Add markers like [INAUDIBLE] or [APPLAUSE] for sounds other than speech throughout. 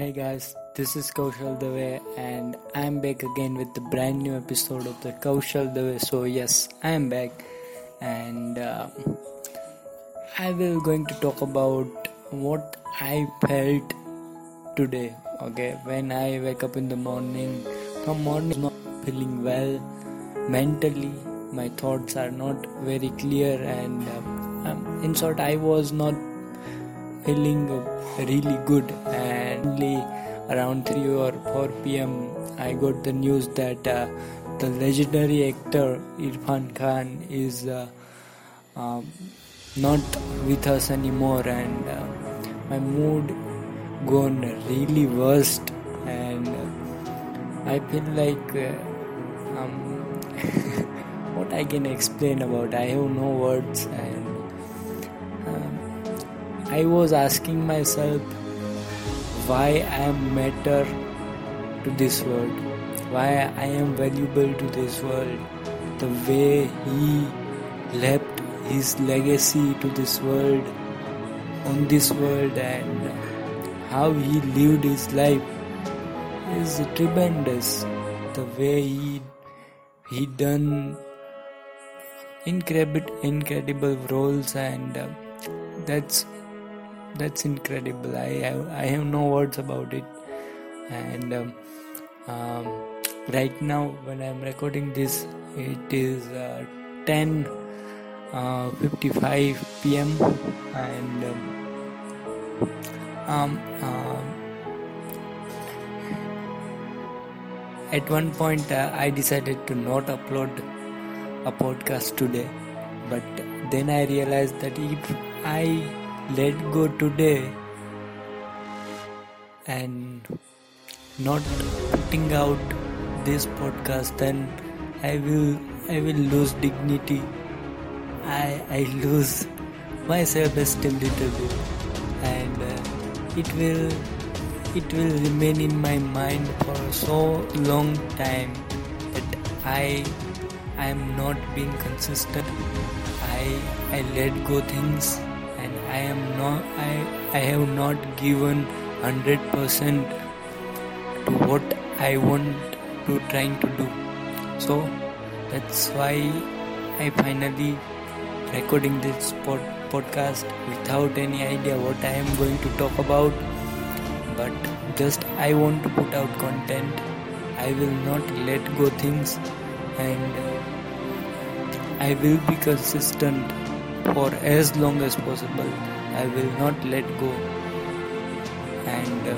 Hey guys, this is Kaushal Dave and I'm back again with the brand new episode of the Kaushal Dave. So yes, I am back and uh, I will going to talk about what I felt today. Okay, when I wake up in the morning, from morning not feeling well mentally, my thoughts are not very clear and uh, um, in short, I was not feeling really good and only around 3 or 4 pm i got the news that uh, the legendary actor irfan khan is uh, um, not with us anymore and uh, my mood gone really worst and uh, i feel like uh, um, [LAUGHS] what i can explain about i have no words and I was asking myself why I am matter to this world, why I am valuable to this world, the way he left his legacy to this world, on this world, and how he lived his life is tremendous. The way he he done incredible incredible roles and uh, that's that's incredible. I have i have no words about it. And um, um, right now when i'm recording this it is uh, 10 uh, 55 pm and um, um, um, at one point uh, i decided to not upload a podcast today. But then i realized that if i let go today and not putting out this podcast then i will i will lose dignity. I i lose my self-esteem little bit. And uh, it will it will remain in my mind for so long time that i i am not being consistent. I i let go things I am not I, I have not given 100% to what I want to trying to do. So that's why I finally recording this pod, podcast without any idea what I am going to talk about. But just I want to put out content. I will not let go things. And I will be consistent for as long as possible. I will not let go and uh,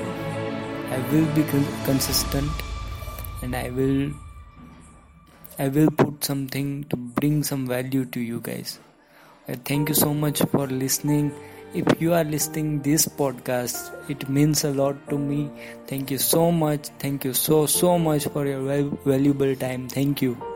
I will be consistent and I will I will put something to bring some value to you guys. I thank you so much for listening. If you are listening this podcast, it means a lot to me. Thank you so much. Thank you so so much for your valuable time. Thank you.